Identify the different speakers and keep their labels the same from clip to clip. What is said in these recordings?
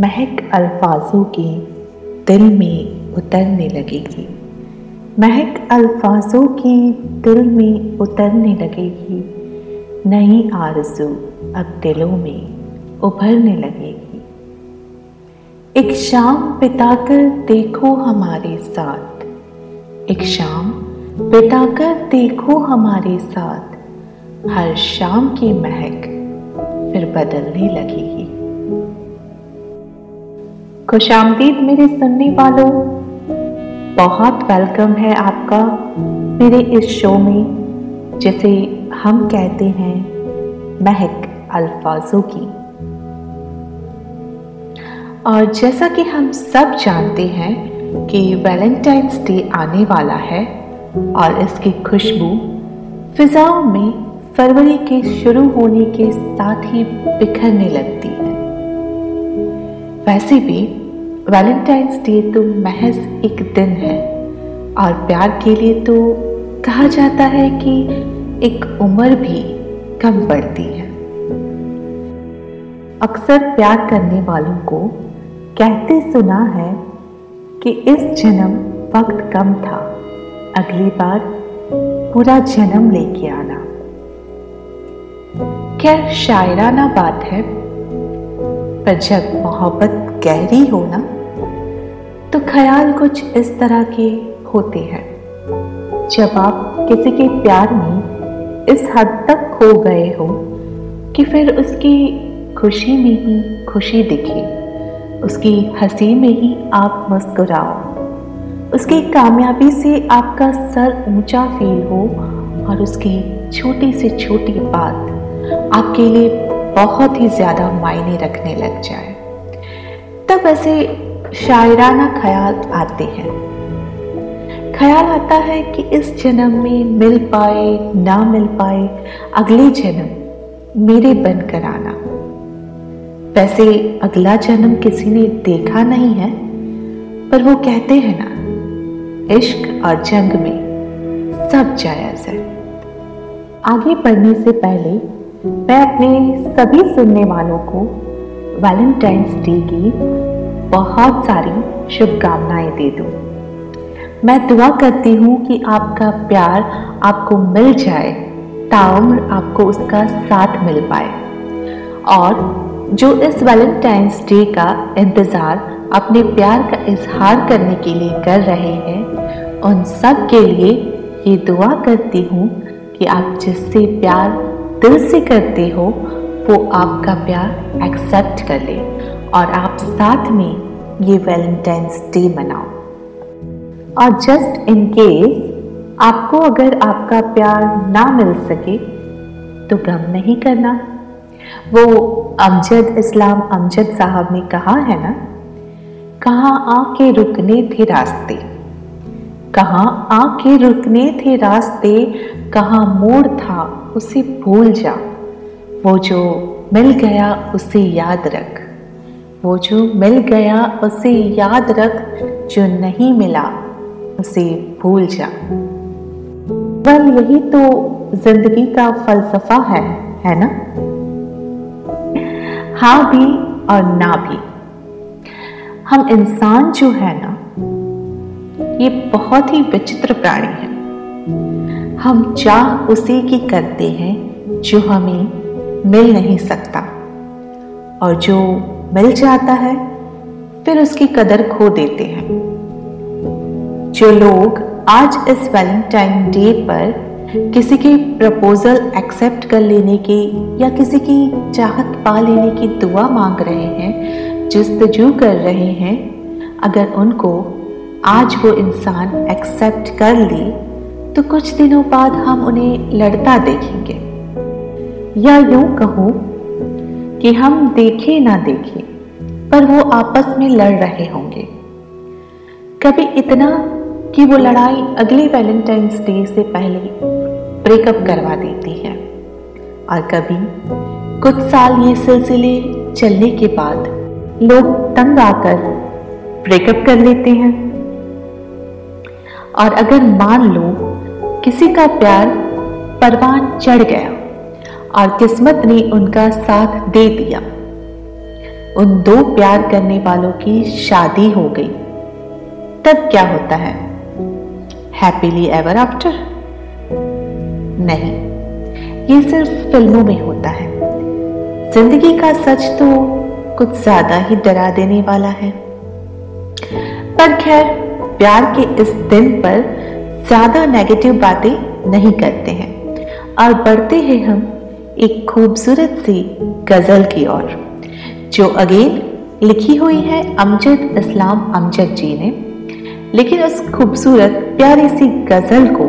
Speaker 1: महक अल्फाजों की दिल में उतरने लगेगी। महक अल्फाजों की दिल में उतरने लगेगी। नई आरज़ू अब दिलों में उभरने लगेगी। एक शाम बिताकर देखो हमारे साथ। एक शाम बिताकर देखो हमारे साथ। हर शाम की महक फिर बदलने लगेगी। खुश आमदीद मेरे सुनने वालों, बहुत वेलकम है आपका मेरे इस शो में, जिसे हम कहते हैं महक अल्फाजों की। और जैसा कि हम सब जानते हैं कि वैलेंटाइंस डे आने वाला है और इसकी खुशबू फिजाओं में फरवरी के शुरू होने के साथ ही बिखरने लगती है। वैसे भी वैलेंटाइंस डे तो महज एक दिन है। और प्यार के लिए तो कहा जाता है कि एक उम्र भी कम पड़ती है। अक्सर प्यार करने वालों को कहते सुना है कि इस जन्म वक्त कम था। अगली बार पूरा जन्म लेके आना। खैर, शायराना बात है, पर जब मोहब्बत गहरी हो ना तो ख्याल कुछ इस तरह के होते हैं। जब आप किसी के प्यार में इस हद तक खो गए हो कि फिर उसकी खुशी में ही खुशी दिखे, उसकी हँसी में ही आप मुस्कुराओ, उसकी कामयाबी से आपका सर ऊँचा फील हो और उसकी छोटी से छोटी बात आपके लिए बहुत ही ज़्यादा मायने रखने लग जाए। तब ऐसे शायराना ख्याल आते हैं। ख्याल आता है कि इस जन्म में मिल पाए, ना मिल पाए, अगले जन्म मेरे बनकर आना। वैसे अगला जन्म किसी ने देखा नहीं है, पर वो कहते हैं ना, इश्क और जंग में सब जायज़ है। आगे बढ़ने से पहले मैं अपने सभी सुनने वालों को वैलेंटाइंस डे की बहुत सारी शुभकामनाएँ दे दूँ। मैं दुआ करती हूँ कि आपका प्यार आपको मिल जाए, ताउम्र आपको उसका साथ मिल पाए और जो इस वैलेंटाइंस डे का इंतज़ार अपने प्यार का इजहार करने के लिए कर रहे हैं, उन सब के लिए ये दुआ करती हूँ कि आप जिससे प्यार दिल से करते हो, वो आपका प्यार एक्सेप्ट कर ले और आप साथ में ये वैलेंटाइंस डे मनाओ। और जस्ट इन केस आपको अगर आपका प्यार ना मिल सके तो गम नहीं करना। वो अमजद इस्लाम अमजद साहब ने कहा है ना, कहाँ आके रुकने थे रास्ते? कहाँ आके रुकने थे रास्ते? कहाँ मोड़ था, उसे भूल जा। वो जो मिल गया, उसे याद रख। वो जो मिल गया, उसे याद रख, जो नहीं मिला, उसे भूल जा। बल यही तो ज़िंदगी का फलसफा है है ना? हाँ भी और ना भी। हम इंसान जो है ना, ये बहुत ही विचित्र प्राणी है। हम चाह उसी की करते हैं, जो हमें मिल नहीं सकता। और जो मिल जाता है, फिर उसकी कदर खो देते हैं। जो लोग आज इस वैलेंटाइन डे पर किसी की प्रपोजल एक्सेप्ट कर लेने की या किसी की चाहत पा लेने की दुआ मांग रहे हैं, जस्तजू कर रहे हैं, अगर उनको आज वो इंसान एक्सेप्ट कर ली तो कुछ दिनों बाद हम उन्हें लड़ता देखेंगे। या यूँ कहूँ कि हम देखें ना देखे। पर वो आपस में लड़ रहे होंगे। कभी इतना कि वो लड़ाई अगले वैलेंटाइंस डे से पहले ब्रेकअप करवा देती है। और कभी कुछ साल ये सिलसिले चलने के बाद लोग तंग आकर ब्रेकअप कर लेते हैं। और अगर मान लो किसी का प्यार परवान चढ़ गया और किस्मत ने उनका साथ दे दिया उन दो प्यार करने वालों की शादी हो गई। तब क्या होता है? हैप्पीली एवर आफ्टर नहीं, ये सिर्फ़ फ़िल्मों में होता है। ज़िंदगी का सच तो कुछ ज़्यादा ही डरा देने वाला है। पर खैर, प्यार के इस दिन पर ज़्यादा नेगेटिव बातें नहीं करते हैं। और बढ़ते हैं हम एक खूबसूरत सी गज़ल की ओर। जो अगेन लिखी हुई है अमजद इस्लाम अमजद जी ने, लेकिन उस खूबसूरत, प्यारी सी गज़ल को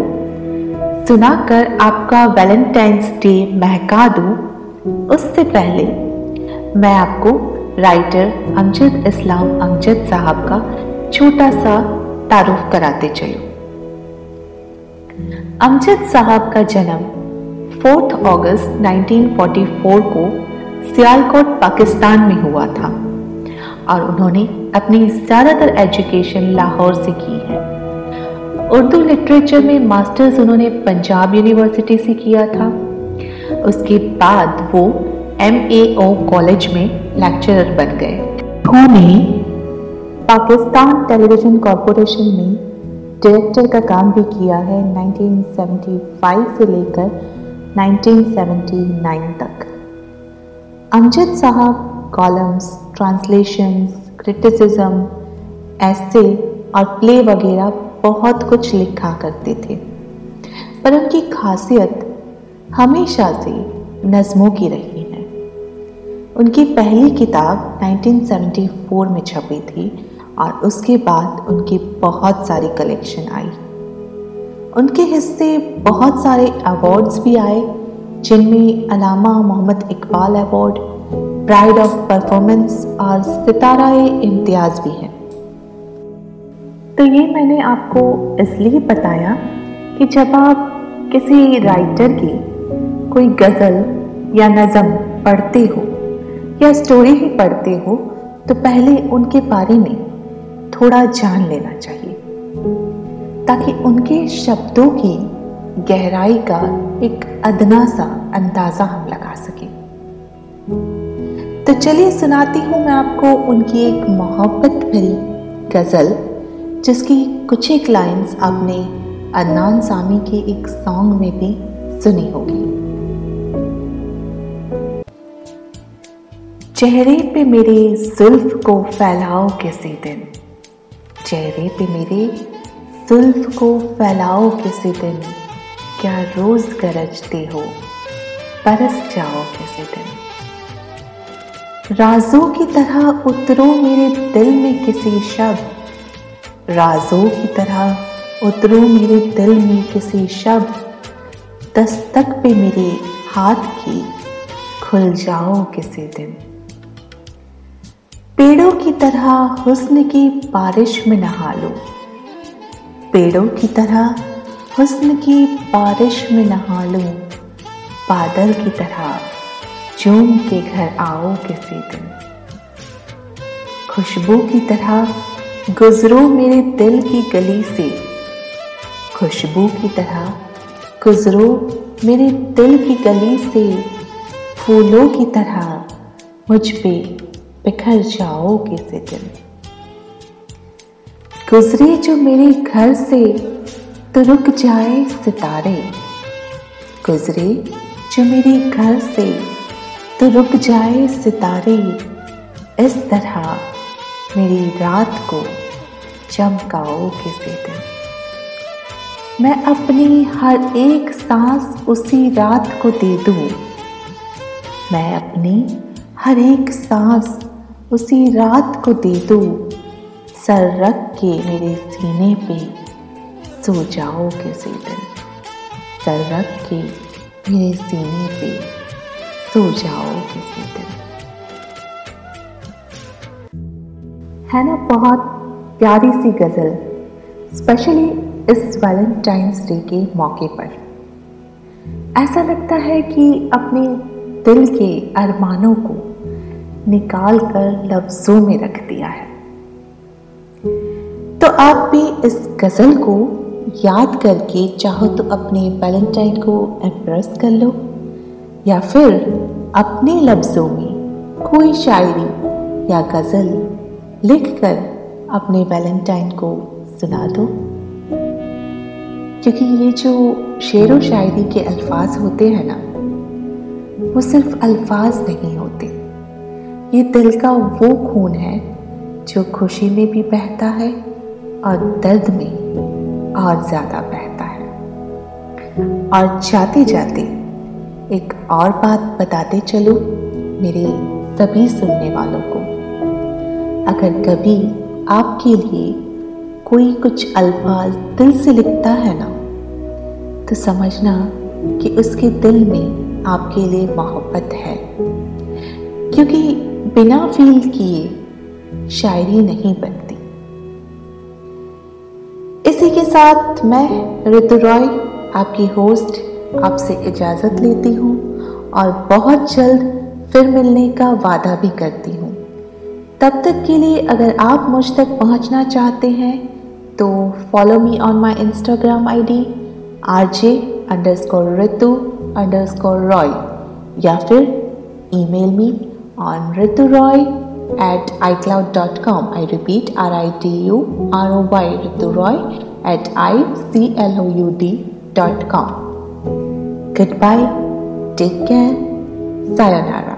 Speaker 1: सुनाकर आपका वैलेंटाइंस डे महका दूँ, उससे पहले मैं आपको राइटर अमजद इस्लाम अमजद साहब का छोटा सा तारुफ कराते चलो। अमजद साहब का जन्म 4 अगस्त 1944 को सियालकोट पाकिस्तान में हुआ था और उन्होंने अपनी ज़्यादातर एजुकेशन लाहौर से की है। उर्दू लिटरेचर में मास्टर्स उन्होंने पंजाब यूनिवर्सिटी से किया था। उसके बाद वो एम कॉलेज में लेक्चरर बन गए। उन्होंने पाकिस्तान टेलीविज़न कॉरपोरेशन में डायरेक्टर का काम भी किया है 1975 से लेकर 1979 तक। अमजद साहब कॉलम्स ट्रांसलेशंस क्रिटिसिज्म ऐसे और प्ले वगैरह बहुत कुछ लिखा करते थे। पर उनकी खासियत हमेशा से नज़मों की रही है। उनकी पहली किताब 1974 में छपी थी और उसके बाद उनकी बहुत सारी कलेक्शन आई। उनके हिस्से बहुत सारे अवार्ड्स भी आए जिनमें Allama Mohammad Iqbal award Pride of Performance और सितारा इम्तियाज़ भी है। तो ये मैंने आपको इसलिए बताया कि जब आप किसी राइटर की कोई गज़ल या नज़म पढ़ते हो या स्टोरी ही पढ़ते हो तो पहले उनके बारे में थोड़ा जान लेना चाहिए। ताकि उनके शब्दों की गहराई का एक अदना सा अंदाज़ा हम लगा सके। तो चलिए सुनाती हूँ मैं आपको उनकी एक मोहब्बत भरी गज़ल, जिसकी कुछ एक लाइंस आपने अदनान सामी के एक सॉन्ग में भी सुनी होगी। चेहरे पे मेरे जुल्फ को फैलाओ किसी दिन चेहरे पे मेरे जुल्फ को फैलाओ किसी दिन क्या रोज गरजते हो? बरस जाओ किसी दिन। राजों की तरह उतरो मेरे दिल में किसी शब्द राजों की तरह उतरो मेरे दिल में किसी शब्द दस्तक पे मेरे हाथ की खुल जाओ किसी दिन। पेड़ों की तरह हुस्न की बारिश में नहा लो। पेड़ों की तरह हुस्न की बारिश में नहा लो। बादल की तरह चूम के घर आओ किसी दिन। खुशबू की तरह गुजरो मेरे दिल की गली से। खुशबू की तरह गुजरो मेरे दिल की गली से। फूलों की तरह मुझ पे बिखर जाओ किसी दिन। गुजरे जो मेरे घर से तो रुक जाए सितारे। गुजरे जो मेरे घर से तो रुक जाए सितारे। इस तरह मेरी रात को चमकाओ किसी दिन मैं अपनी हर एक सांस उसी रात को दे दूँ। मैं अपनी हर एक सांस उसी रात को दे दूँ। सर रख के मेरे सीने पे। सो जाओ किसी दिन? सर रख के मेरे सीने पे सो जाओ किसी दिन? है ना बहुत प्यारी सी गज़ल स्पेशली इस वैलेंटाइंस डे के मौके पर। ऐसा लगता है कि अपने दिल के अरमानों को निकाल कर लफ्ज़ों में रख दिया है। तो आप भी इस गज़ल को याद करके चाहो तो अपने वैलेंटाइन को एम्प्रेस कर लो, या फिर अपने लफ्ज़ों में कोई शायरी या गज़ल लिखकर अपने वैलेंटाइन को सुना दो। क्योंकि ये जो शेर व शायरी के अल्फाज होते हैं ना, वो सिर्फ़ अल्फाज नहीं होते। ये दिल का वो खून है जो खुशी में भी बहता है और दर्द में और ज़्यादा बहता है। और जाते जाते एक और बात बताते चलो मेरे सभी सुनने वालों को। अगर कभी आपके लिए कोई कुछ अल्फाज दिल से लिखता है ना तो समझना कि उसके दिल में आपके लिए मोहब्बत है। क्योंकि बिना फील किए शायरी नहीं बनती। के साथ मैं, ऋतु रॉय, आपकी होस्ट, आपसे इजाज़त लेती हूँ और बहुत जल्द फिर मिलने का वादा भी करती हूँ तब तक के लिए अगर आप मुझ तक पहुँचना चाहते हैं तो follow me on my Instagram I D R J underscore Ritu underscore Roy, या फिर email me on Ritu Roy at icloud.com. I repeat, R I T U R O Y Ritu Roy at icloud.com. Goodbye, take care, sayonara.